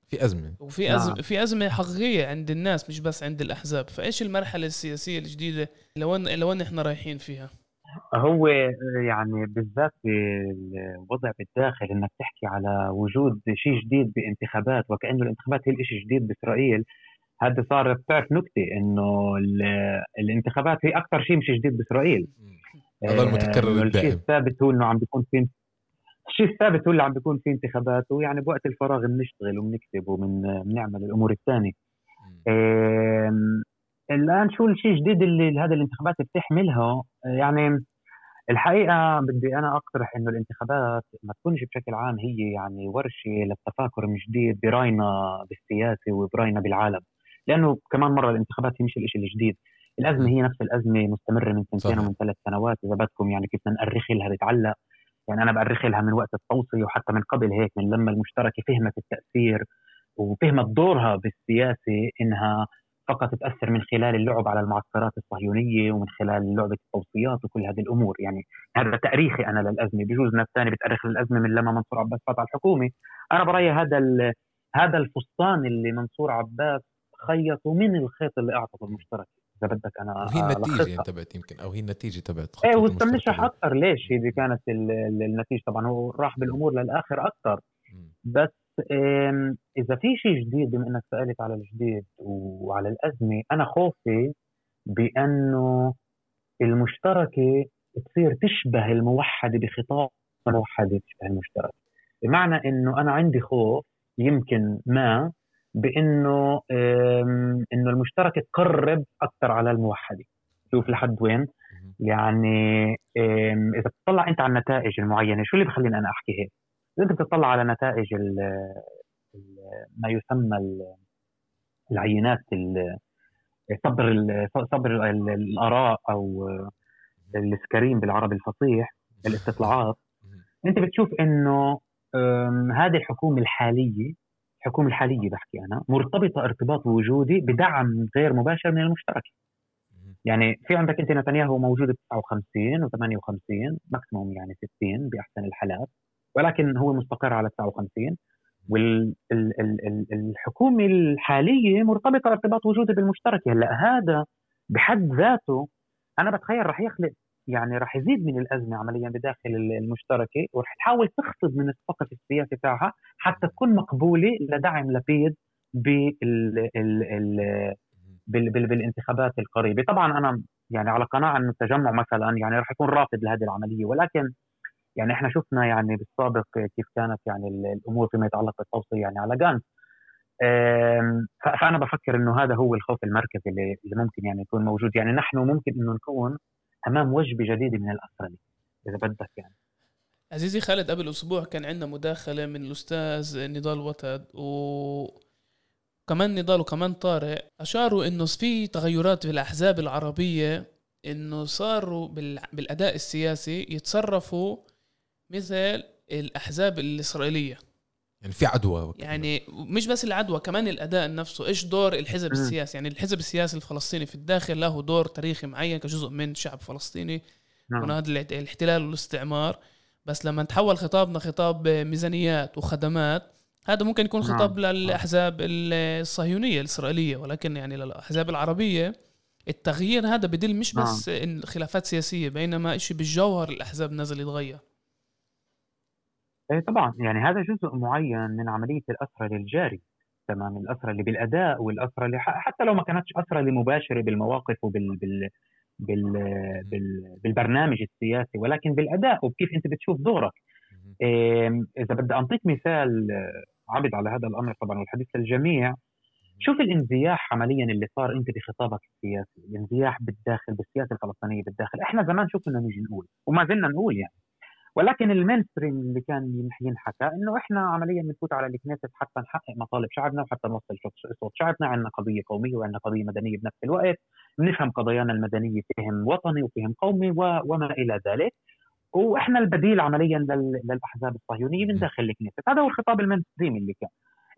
في أزمة. وفي ازمه نعم. في أزمة حقيقية عند الناس مش بس عند الأحزاب. فإيش المرحلة السياسية الجديدة؟ لوين لوين إحنا رايحين فيها؟ هو يعني بالذات الوضع بالداخل إنك تحكي على وجود شيء جديد بانتخابات وكأنه الانتخابات هي الشيء الجديد بإسرائيل. هذا صار بتعرف نكتة إنه الانتخابات هي أكثر شيء مش جديد بإسرائيل. هذا المتكرر الشيء الثابت هو إنه عم بيكون في الشيء الثابت هو اللي عم بيكون في انتخابات ويعني بوقت الفراغ بنشتغل وبنكتب وبنعمل الأمور الثانية. الآن شو الشيء الجديد اللي هذه الانتخابات بتحملها؟ يعني الحقيقة بدي أنا أقترح إنه الانتخابات ما تكونش بشكل عام هي يعني ورشة للتفاكر من جديد براينا بالسياسة وبراينا بالعالم. لأنه كمان مرة الانتخابات هي مش الشيء الجديد. الأزمة هي نفس الأزمة مستمرة من سنتين ومن ثلاث سنوات إذا بدكم يعني كيف نأرخ لها بتعلق. يعني أنا بأرخ لها من وقت التوصية وحتى من قبل هيك من لما المشتركة فهمت التأثير وفهمت دورها بالسياسة إنها فقط تأثر من خلال اللعب على المعسكرات الصهيونية ومن خلال لعبة التوصيات وكل هذه الأمور. يعني هذا تأريخي أنا للأزمة. بجوز ناس ثانية بتاريخ الازمه من لما منصور عباس فات على الحكومة. أنا برأيي هذا هذا الفستان اللي منصور عباس خيطه من الخيط اللي أعطته المشترك؟ إذا بدك أنا وهي النتيجة تبعت يمكن أو هي النتيجة تبعت إيه واستمشح أكثر ليش؟ اذا كانت النتيجة طبعا. هو راح بالأمور للآخر أكثر بس إذا في شيء جديد بما إنك سألت على الجديد وعلى الأزمة أنا خوفي بأنه المشتركه تصير تشبه الموحده بخطاب الموحده تشبه المشتركه بمعنى إنه أنا عندي خوف يمكن ما بإنه إنه المشتركه تقرب أكثر على الموحدة. شوف لحد وين. يعني إذا بتطلع أنت على النتائج المعينة شو اللي بخليني أنا أحكي هيك؟ إذا أنت بتطلع على نتائج ال ال ما يسمى العينات صبر صبر الآراء أو السكرين بالعربي الفصيح الاستطلاعات. أنت بتشوف إنه هذه الحكومة الحالية الحكومة الحالية بحكي أنا مرتبطة ارتباط وجودي بدعم غير مباشر من المشترك. يعني في عندك أنت نتنياهو موجود ب 59 و58 ماكسيموم يعني 60 بأحسن الحالات ولكن هو مستقر على 59 والحكومة الحالية مرتبطة ارتباط وجودي بالمشترك. هلأ هذا بحد ذاته أنا بتخيل رح يخلق يعني رح يزيد من الأزمة عمليا بداخل المشتركة ورح تحاول تخفض من السقف السياسي تاعها حتى تكون مقبولة لدعم لبيد بال بال بال بالانتخابات القريبة، طبعا أنا يعني على قناعة إنه التجمع مثلا يعني رح يكون رافض لهذه العملية ولكن يعني إحنا شفنا يعني بالسابق كيف كانت يعني الأمور فيما يتعلق بالتوصية يعني على جانس فأنا بفكر إنه هذا هو الخوف المركزي اللي ممكن يعني يكون موجود. يعني نحن ممكن إنه نكون أمام وجبه جديده من الاسرله إذا بدك يعني. عزيزي خالد قبل أسبوع كان عندنا مداخلة من الأستاذ نضال وتد و كمان نضال وكمان طارق أشاروا إنه في تغيرات في الاحزاب العربية إنه صاروا بالأداء السياسي يتصرفوا مثل الأحزاب الإسرائيلية. يعني في عدوى يعني مش بس العدوى كمان الأداء نفسه إيش دور الحزب السياسي يعني الحزب السياسي الفلسطيني في الداخل له دور تاريخي معين كجزء من شعب فلسطيني نعم. هذا الاحتلال والاستعمار بس لما تحول خطابنا خطاب ميزانيات وخدمات هذا ممكن يكون. خطاب نعم. للأحزاب الصهيونية الإسرائيلية ولكن يعني للأحزاب العربية التغيير هذا بدل مش بس نعم. خلافات سياسية بينما شيء بالجوهر الأحزاب نزل يتغير طبعا يعني هذا جزء معين من عملية الاسرى للجاري تمام الاسرى اللي بالأداء والاسرى اللي حتى لو ما كانتش اسرى اللي مباشره بالمواقف وبال بال بال بال بالبرنامج السياسي ولكن بالأداء وكيف أنت بتشوف دورك. إيه إذا بدي أعطيك مثال عبد على هذا الأمر طبعا والحديث للجميع. شوف الانزياح عمليا اللي صار أنت بخطابك السياسي الانزياح بالداخل بالسياسة الفلسطينية بالداخل. إحنا زمان شو كنا نيجي نقول؟ وما زلنا نقول يعني. ولكن ال mainstream اللي كان ينحكى إنه إحنا عمليا بنفوت على الكنيست حتى نحقق مطالب شعبنا وحتى نوصل صوت شعبنا. عندنا قضية قومية وعندنا قضية مدنية بنفس الوقت. بنفهم قضايانا المدنية فهم وطني وفهم قومي وما إلى ذلك. وإحنا البديل عمليا للأحزاب الصهيونية من داخل الكنيست هذا هو الخطاب ال mainstream اللي كان.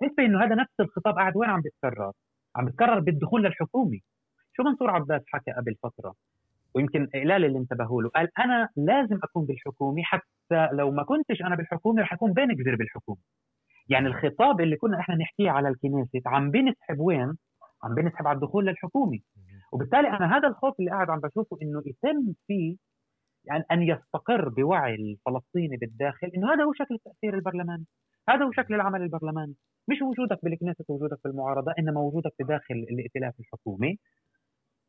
نسبة إنه هذا نفس الخطاب قاعد وين عم بيتكرر؟ عم بيتكرر بالدخول للحكومة. شو منصور عباس حكى قبل فترة؟ ويمكن إقلال اللي انتبهوا له. قال أنا لازم أكون بالحكومة حتى لو ما كنتش أنا بالحكومة رح أكون بنكذر بالحكومة يعني الخطاب اللي كنا إحنا نحكيه على الكنيسة عم بنسحب وين؟ عم بنسحب على الدخول للحكومة. وبالتالي أنا هذا الخوف اللي قاعد عم بشوفه إنه يتم فيه يعني أن يستقر بوعي الفلسطيني بالداخل إنه هذا هو شكل التاثير البرلماني هذا هو شكل العمل البرلماني مش وجودك بالكنيسة وجودك في المعارضة إنما وجودك بداخل الائتلاف الحكومي.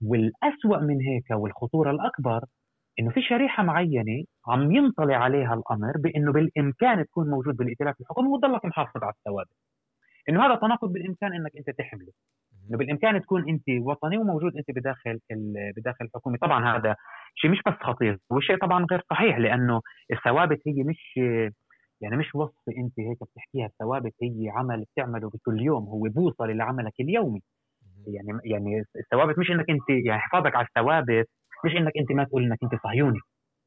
والأسوأ من هيك والخطورة الأكبر إنه في شريحة معينة عم ينطلع عليها الأمر بإنه بالإمكان تكون موجود بالائتلاف الحكومي وتضلك محافظ على الثوابت. إنه هذا تناقض بالإمكان إنك أنت تحمله. إنه بالإمكان تكون أنت وطني وموجود أنت بداخل بداخل الحكومة. طبعا هذا شيء مش بس خطير هو شيء طبعا غير صحيح لأنه الثوابت هي مش يعني مش وصفة أنت هيك بتحكيها الثوابت هي عمل بتعمله بكل يوم هو بوصل لعملك اليومي. يعني يعني الثوابت مش إنك انت يعني حفاظك على الثوابت مش إنك أنت ما تقول إنك أنت صهيوني.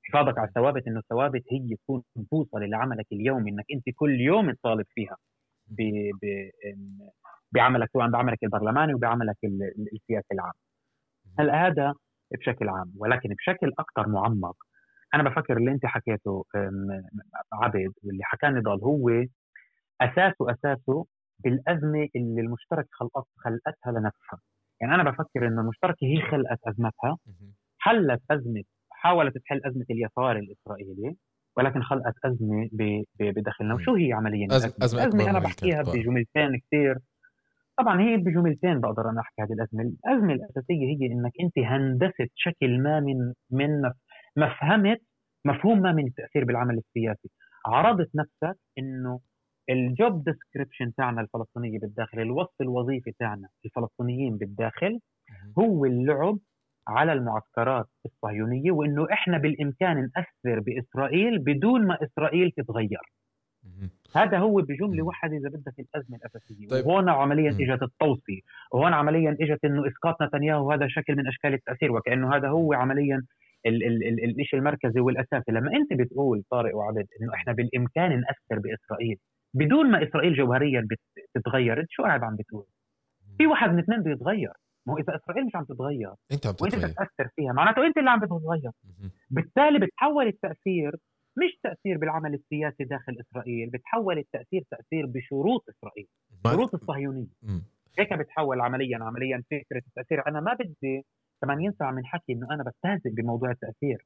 حفاظك على الثوابت إنه الثوابت هي تكون بوصل لعملك اليومي إنك أنت كل يوم تطالب فيها. ب ب بعملك سواء بعملك البرلماني وبعملك السياسي العام. هلا هذا بشكل عام؟ ولكن بشكل أكثر معمق. أنا بفكر اللي أنت حكيته عبد واللي حكاه نضال هو اساسه أساسه بالأزمة اللي المشترك خلقت خلقتها لنفسها. يعني أنا بفكر إنه المشتركة هي خلقت أزمتها. حلت ازمه حاولت تحل أزمة اليسار الإسرائيلي ولكن خلقت أزمة بداخلنا وشو هي عمليا أزمة, أزمة, أزمة أنا بحكيها بجملتين كثير طبعا هي بجملتين بقدر أنا أحكي هذه الأزمة، الأزمة الأساسية هي إنك أنت هندست شكل ما من من مفهمت مفهوم ما من التاثير بالعمل السياسي، عرضت نفسك إنه الجوب ديسكريبشن تاعنا الفلسطينيه بالداخل الوصف الوظيفي تاعنا الفلسطينيين بالداخل هو اللعب على المعسكرات الصهيونية وإنه إحنا بالإمكان نأثر بإسرائيل بدون ما إسرائيل تتغير. هذا هو بجملة واحدة إذا بدك الأزمة الأساسية. طيب. وهون عمليا إجت التوصي وهون عمليا إجت إنه إسقاط نتنياهو هذا شكل من أشكال التأثير وكأنه هذا هو عمليا الشيء المركزي والأساسي. لما أنت بتقول طارق وعبد إنه إحنا بالإمكان نأثر بإسرائيل بدون ما إسرائيل جوهريا بتتغير انت شو قاعد عم بتقول؟ في واحد من اثنين بيتغير. ما هو إذا إسرائيل مش عم تتغير أنت عم وإنت بتأثر فيها. معناته أنت اللي عم بتتغير. بالتالي بتحول التأثير مش تأثير بالعمل السياسي داخل إسرائيل بتحول التأثير تأثير بشروط إسرائيل شروط الصهيونية. هيك بتحول عمليا عمليا فكرة التأثير. أنا ما بدي كمان ينفع من حكي إنه أنا بستهزئ بموضوع التأثير.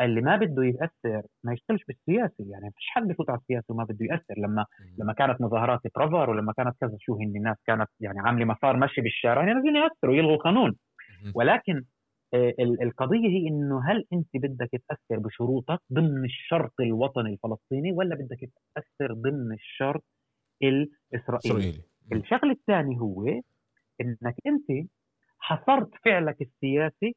اللي ما بده يأثر ما يشتغلش بالسياسة يعني فيش حد بفوت على السياسة وما بده يأثر. لما لما كانت مظاهرات ترافر ولما كانت كذا شو هن الناس كانت يعني عاملة مسار مشي بالشارع يعني نازلين يأثروا يلغوا قانون. ولكن آه، القضية هي إنه هل أنت بدك تأثر بشروطك ضمن الشرط الوطني الفلسطيني ولا بدك تأثر ضمن الشرط الإسرائيلي. الشغله الثاني هو إنك أنت حصرت فعلك السياسي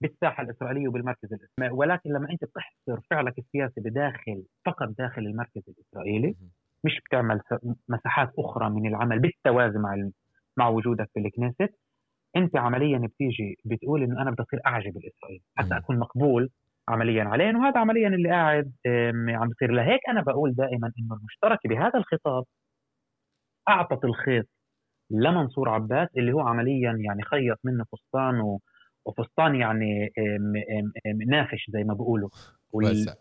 بالساحة الإسرائيلية وبالمركز الإسرائيلي. ولكن لما أنت بتحصر فعلك السياسي بداخل فقط داخل المركز الإسرائيلي مش بتعمل مساحات أخرى من العمل بالتوازي مع مع وجودك في الكنيست. أنت عمليا بتيجي بتقول إنه أنا بدي أصير أعجب الاسرائيلي حتى أكون مقبول عمليا عليه وهذا عمليا اللي قاعد عم بصير. لهيك أنا بقول دائما إنه المشتركه بهذا الخطاب أعطت الخيط لمنصور عباس اللي هو عمليا يعني خيط منه فستان وفستان يعني نافش زي ما بيقولوا.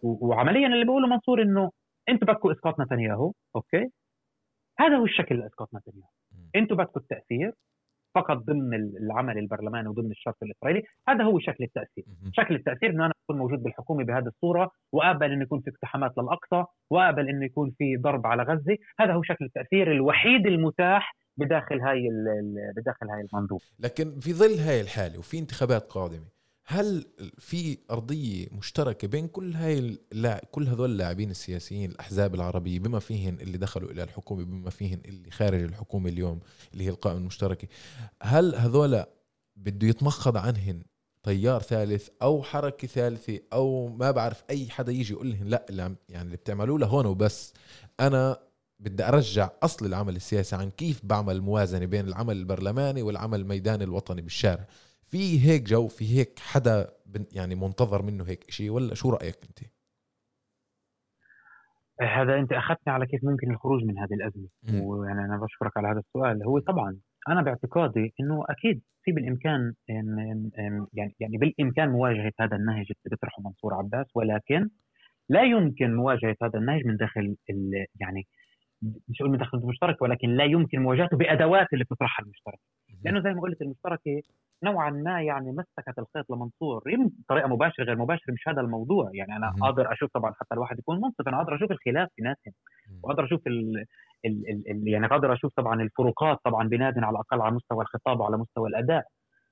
وعمليا اللي بيقوله منصور إنه أنتم بدكم إسقاط نتنياهو أوكي؟ هذا هو الشكل لإسقاط نتنياهو. أنتم بدكم التأثير فقط ضمن العمل البرلماني وضمن الشرط الإسرائيلي. هذا هو شكل التأثير. شكل التأثير إنه أنا أكون موجود بالحكومة بهذه الصورة وأقبل إنه يكون في اقتحامات للأقصى وأقبل إنه يكون في ضرب على غزة. هذا هو شكل التأثير الوحيد المتاح بداخل هاي بداخل هاي المنظومه لكن في ظل هاي الحالة وفي انتخابات قادمة هل في أرضية مشتركة بين كل هاي. كل هذول اللاعبين السياسيين الأحزاب العربية بما فيهن اللي دخلوا إلى الحكومة بما فيهن اللي خارج الحكومة اليوم اللي هي القائمة المشتركة هل هذول بده يتمخض عنهن تيار ثالث أو حركة ثالثة أو ما بعرف أي حدا يجي يقول لهم لا اللي يعني اللي بتعملوه لهون وبس أنا بدي أرجع أصل العمل السياسي عن كيف بعمل موازنة بين العمل البرلماني والعمل الميداني الوطني بالشارع. في هيك جو في هيك حدا يعني منتظر منه هيك شيء ولا شو رأيك أنت؟ هذا أنت أخذتني على كيف ممكن الخروج من هذه الأزمة. ويعني أنا بشكرك على هذا السؤال. هو طبعا أنا باعتقادي إنه أكيد في بالإمكان يعني يعني بالإمكان مواجهة هذا النهج اللي بيطرحه منصور عباس ولكن لا يمكن مواجهة هذا النهج من داخل يعني مش أقول من داخل المشترك ولكن لا يمكن مواجهته بأدوات اللي بتطرحها المشترك. لأنه زي ما قلت المشتركه نوعا ما يعني مسكت الخيط لمنصور بطريقة مباشرة غير مباشرة مش هذا الموضوع. يعني أنا قادر أشوف طبعا حتى الواحد يكون منصف أنا قادر أشوف الخلاف في ناسهم. وقادر أشوف ال ال ال يعني قادر أشوف طبعا الفروقات طبعا بنادن على الأقل على مستوى الخطاب وعلى مستوى الأداء.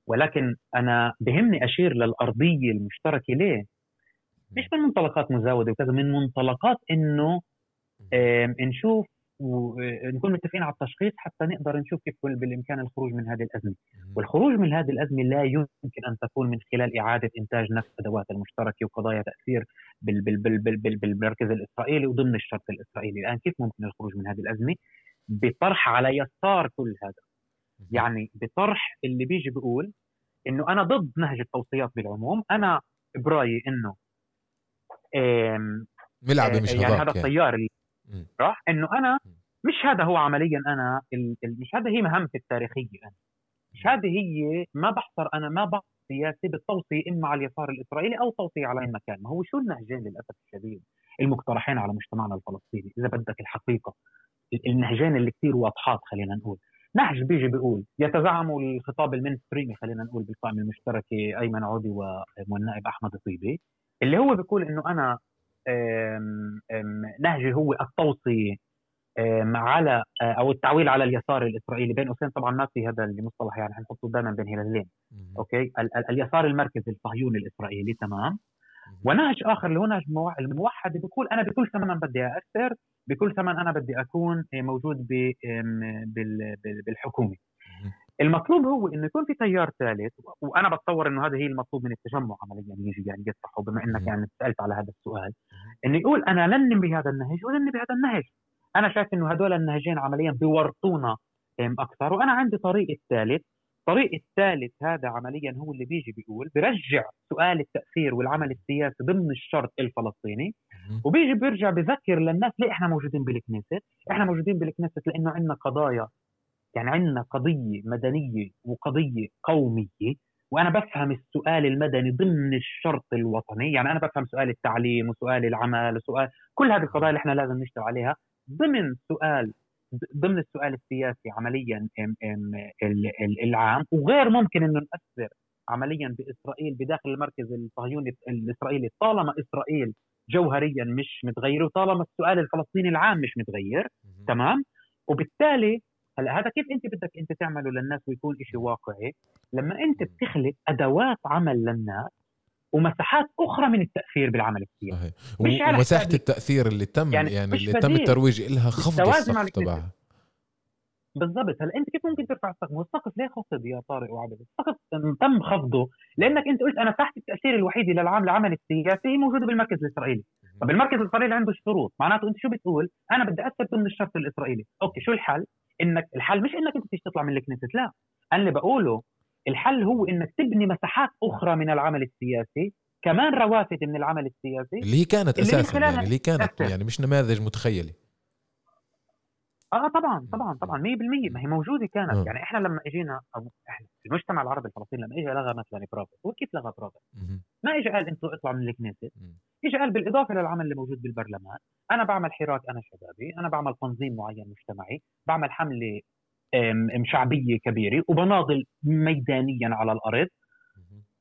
ولكن أنا بهمني أشير للأرضية المشتركة ليه؟ مش من منطلقات مزاودة وكذا من منطلقات إنه نشوف ونكون متفقين على التشخيص حتى نقدر نشوف كيف بالإمكان الخروج من هذه الأزمة، والخروج من هذه الأزمة لا يمكن أن تكون من خلال إعادة إنتاج نفس ادوات المشتركة وقضايا تأثير بال بال بال بال بال بالمركز الإسرائيلي وضمن الشرط الإسرائيلي، الآن كيف ممكن الخروج من هذه الأزمة؟ بطرح على يسار كل هذا. يعني بطرح اللي بيجي بيقول إنه أنا ضد نهج التوصيات بالعموم، أنا برأيي إنه ملعبه مش يعني هذا التيار اللي راح إنه أنا مش هذا هو عمليا أنا مش هذا هي مهمتي التاريخية أنا. مش هذه هي ما بحصر أنا ما بحصر سياسي بالتوصية إما على اليسار الإسرائيلي أو توصية على أي مكان. ما هو شو النهجين للأسف الشديد المقترحين على مجتمعنا الفلسطيني؟ إذا بدك الحقيقة النهجين اللي كثير واضحات خلينا نقول. نهج بيجي بيقول يتزعم الخطاب ال mainstream ي خلينا نقول بالقائمه المشتركة أيمن عودة والنائب أحمد طيبي اللي هو بيقول إنه أنا نهجي هو التوصية على أو التعويل على اليسار الإسرائيلي. بين قوسين طبعا ما في هذا المصطلح يعني حنحطه دائما بين هلالين okay؟ ال- ال- اليسار المركزي الصهيوني الإسرائيلي تمام؟ ونهج آخر اللي هو نهج الموحد بيقول أنا بكل ثمن بدي اثر بكل ثمن أنا بدي أكون موجود بالحكومة. المطلوب هو إنه يكون في تيار ثالث وأنا بتصور إنه هذا هي المطلوب من التجمع عمليا يجي يعني يطرحه بما إنك يعني سألت على هذا السؤال. انه يقول أنا لن بهذا النهج ولن بهذا النهج. أنا شايف إنه هدول النهجين عمليا بيورطونا أكثر وأنا عندي طريق الثالث. الطريق الثالث هذا عمليا هو اللي بيجي بيقول برجع سؤال التأثير والعمل السياسي ضمن الشرط الفلسطيني وبيجي بيرجع بذكر للناس ليه إحنا موجودين بالكنيست إحنا موجودين بالكنيست لأنه عندنا قضايا يعني عندنا قضية مدنية وقضية قومية وأنا بفهم السؤال المدني ضمن الشرط الوطني يعني أنا بفهم سؤال التعليم وسؤال العمل وسؤال كل هذه القضايا اللي إحنا لازم نشتغل عليها ضمن سؤال ضمن السؤال السياسي عمليا العام وغير ممكن إنه ناثر عمليا بإسرائيل بداخل المركز الصهيوني الإسرائيلي. طالما إسرائيل جوهريا مش متغير وطالما السؤال الفلسطيني العام مش متغير تمام؟ وبالتالي هلا هذا كيف أنت بدك أنت تعمله للناس ويكون شيء واقعي؟ لما أنت بتخلق أدوات عمل للناس ومساحات أخرى من التأثير بالعمل السياسي ومساحة التأثير اللي تم يعني, يعني اللي تم الترويج لها خفض السقف تبعها. بالضبط. هلا أنت كيف ممكن ترفع السقف؟ والسقف ليه خفض يا طارق وعبد؟ السقف تم خفضه لأنك أنت قلت أنا مساحه التأثير الوحيده للعام العمل السياسي هي موجوده بالمركز الإسرائيلي، طب المركز الإسرائيلي عنده شروط، معناته أنت شو بتقول؟ أنا بدي اثر ضمن الشرط الإسرائيلي، أوكي شو الحل؟ إنك الحل مش إنك أنت بدك تطلع من الكنيست لا أنا اللي بقوله الحل هو إنك تبني مساحات أخرى من العمل السياسي كمان روافد من العمل السياسي اللي هي كانت أساسا يعني اللي هي كانت أساسا. يعني مش نماذج متخيلة آه طبعا طبعا طبعا 100% ما هي موجودة كانت. أوه. يعني إحنا لما إجينا أو إحنا المجتمع العربي الفلسطيني لما إجى لغى مثلا برافو هو كيف لغى برافو؟ ما إجى قال إنتوا اطلعوا من الكنيست إجى قال بالإضافة للعمل اللي موجود بالبرلمان أنا بعمل حراك أنا شبابي أنا بعمل تنظيم معين مجتمعي بعمل حملة شعبية كبيرة وبناضل ميدانيا على الأرض.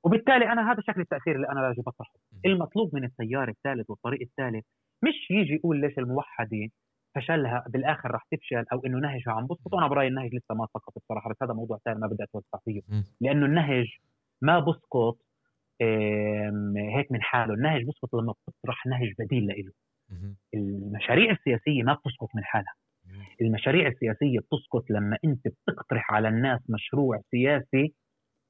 وبالتالي أنا هذا شكل التأثير اللي أنا راجع بطرحه. المطلوب من التيار الثالث والطريق الثالث مش يجي يقول ليش الموحده فشلها بالآخر راح تفشل أو إنه نهجها عم بسقط. وأنا برايي النهج لسه ما سقط بصراحة بس هذا موضوع ثاني ما بدي اتوسع فيه. لأنه النهج ما بسقط هيك من حاله. النهج بسقط لما بتطرح نهج بديل له المشاريع السياسية ما بتسقط من حالها. المشاريع السياسية بتسقط لما أنت بتقترح على الناس مشروع سياسي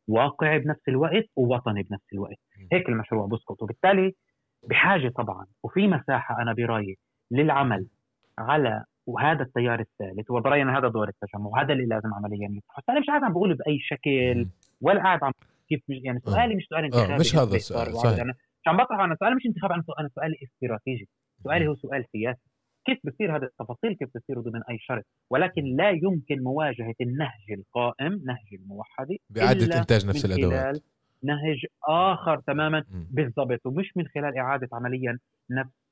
واقعي بنفس الوقت ووطني بنفس الوقت. هيك المشروع بسقط. وبالتالي بحاجة طبعا وفي مساحة أنا برأيي للعمل على وهذا التيار الثالث وبرايي إن هذا دور التجمع وهذا اللي لازم عمليا يطرح أنا مش قاعد عم بقول بأي شكل ولا قاعد عم كيف يعني سؤالي مش سؤال انتخابي آه مش هذا السؤال صحيح. أنا مش عم بطرح أنا سؤالي مش انتخابي أنا سؤالي استراتيجي. سؤالي هو سؤال سياسي. كيف بصير هذه التفاصيل كيف بتصير ضمن أي شرط؟ ولكن لا يمكن مواجهة النهج القائم نهج الموحده بإعادة إنتاج نفس الأدوات. نهج آخر تماما. بالضبط. ومش من خلال إعادة عمليا نفس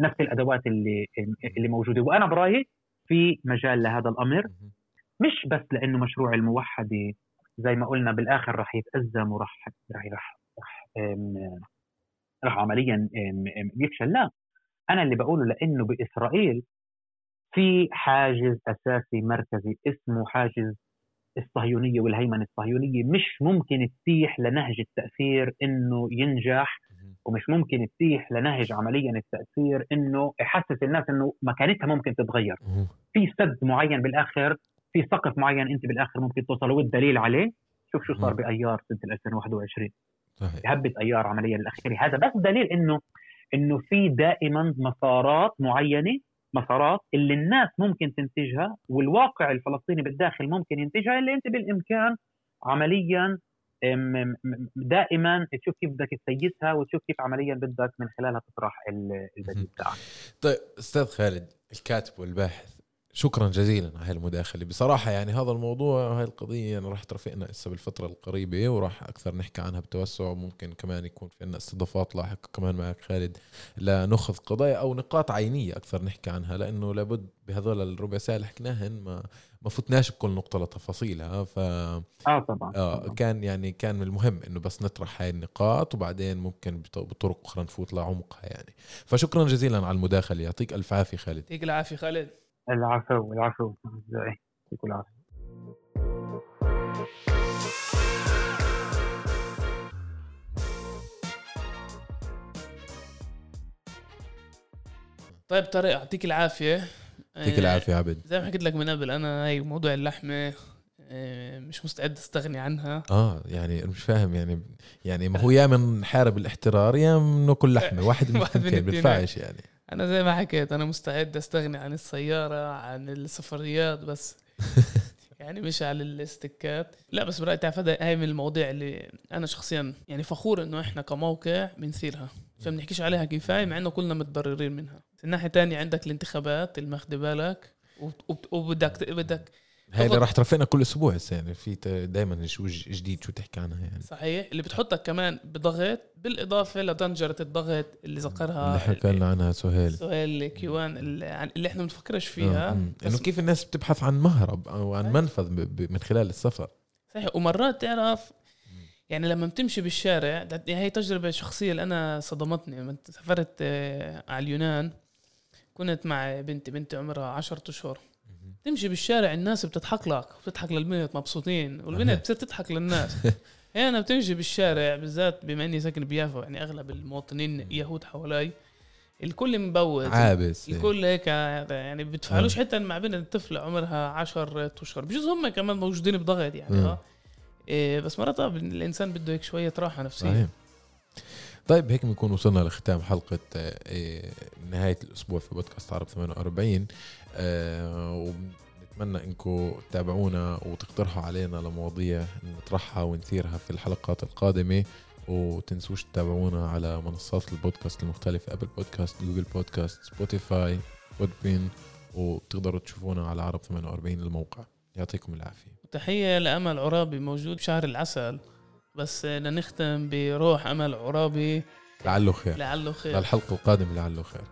نفس الأدوات اللي اللي موجودة. وأنا برأيي في مجال لهذا الأمر. مش بس لأنه مشروع الموحدة زي ما قلنا بالآخر راح يتأزم وراح راح راح راح, راح عمليا يفشل. لا أنا اللي بقوله لأنه بإسرائيل في حاجز أساسي مركزي اسمه حاجز الصهيونية والهيمنة الصهيونية مش ممكن تتيح لنهج التأثير إنه ينجح ومش ممكن تتيح لنهج عمليا التأثير إنه يحسس الناس إنه مكانتها ممكن تتغير. في سد معين بالآخر في سقف معين أنت بالآخر ممكن توصل والدليل عليه. شوف شو صار بأيار سنة 2021 صحيح. هبت أيار عمليا الاخيره هذا بس دليل إنه إنه في دائما مسارات معينة مسارات اللي الناس ممكن تنتجها والواقع الفلسطيني بالداخل ممكن ينتجها اللي انت بالإمكان عمليا دائما تشوف كيف بدك تسيسها وتشوف كيف عمليا بدك من خلالها تطرح البديل تاعك. طيب أستاذ خالد الكاتب والباحث شكرا جزيلا على هالمداخلة. بصراحة يعني هذا الموضوع وهي القضية يعني راح ترافقنا هسه بالفترة القريبة وراح أكثر نحكي عنها بتوسع. وممكن كمان يكون في عنا استضافات لاحقة كمان معك خالد لنأخذ قضايا أو نقاط عينية أكثر نحكي عنها لأنه لابد بهذول الربع ساعة اللي حكناهن ما ما فتناش بكل نقطة لتفاصيلها. ف آه طبعا آه كان يعني كان من المهم إنه بس نطرح هاي النقاط وبعدين ممكن بطرق أخرى نفوت لعمقها يعني. فشكرا جزيلا على المداخلة. يعطيك ألف عافية خالد. يعطيك العافية خالد. العفو العفو اعزائي يعطيكم العافية. طيب طارق يعطيك العافية. يعطيك العافية عبد. زي ما حكيت لك من قبل أنا هي موضوع اللحمة آه، مش مستعد أستغني عنها. آه يعني مش فاهم يعني يعني ما هو يا من حارب الاحترار يا من ناكل لحمة. واحد من الاثنين بينفعش يعني. أنا زي ما حكيت أنا مستعد أستغني عن السيارة عن السفريات بس يعني مش على الاستكات لا بس برايي تعرف هاي من المواضيع اللي أنا شخصيا يعني فخور إنه إحنا كموقع بنثيرها. عشان بنحكيش عليها كفاية مع إنه كلنا متضررين منها. من ناحيه تانية عندك الانتخابات اللي ماخذ بالك وبدك بدك اللي راح ترافقنا كل أسبوع هسه يعني في دائما شو جديد شو تحكي عنها يعني. صحيح اللي بتحطك كمان بضغط بالإضافة لطنجره الضغط اللي ذكرها اللي حكى لنا عنها سهيل. سهيل كيوان اللي, اللي إحنا بنفكرش فيها. آه، إنه كيف الناس بتبحث عن مهرب أو عن منفذ من خلال السفر؟ صحيح ومرات تعرف يعني لما بتمشي بالشارع هي تجربة شخصية اللي أنا صدمتني لما سافرت آه، على اليونان. كنت مع بنتي بنتي عمرها 10 أشهر. تمشي بالشارع الناس بتضحك لك بتضحك للبنت مبسوطين والبنت بتصير تضحك للناس. هي أنا بتمشي بالشارع بالذات بما إني ساكن بيافا يعني أغلب المواطنين يهود حوالي الكل مبوز. عابس الكل هيك يعني بتفعلوش حتى مع بنت طفلة عمرها 10 أشهر. بجوز هم كمان موجودين بضغط يعني آه إيه بس مرات الإنسان بده هيك شوية راحة نفسية. صحيح. طيب هيك بنكون وصلنا لختام حلقة إيه نهاية الأسبوع في بودكاست عرب 48 آه ونتمنى انكم تتابعونا وتقترحوا علينا لمواضيع نطرحها ونثيرها في الحلقات القادمة. وتنسوش تتابعونا على منصات البودكاست المختلفة Apple Podcast Google Podcast Spotify Podbean. وبتقدروا تشوفونا على عرب 48 الموقع. يعطيكم العافية. تحية لأمل عرابي موجود بشهر العسل. بس لنختم بروح أمل عرابي. لعله خير. لعله خير. للحلقة القادمة لعله خير.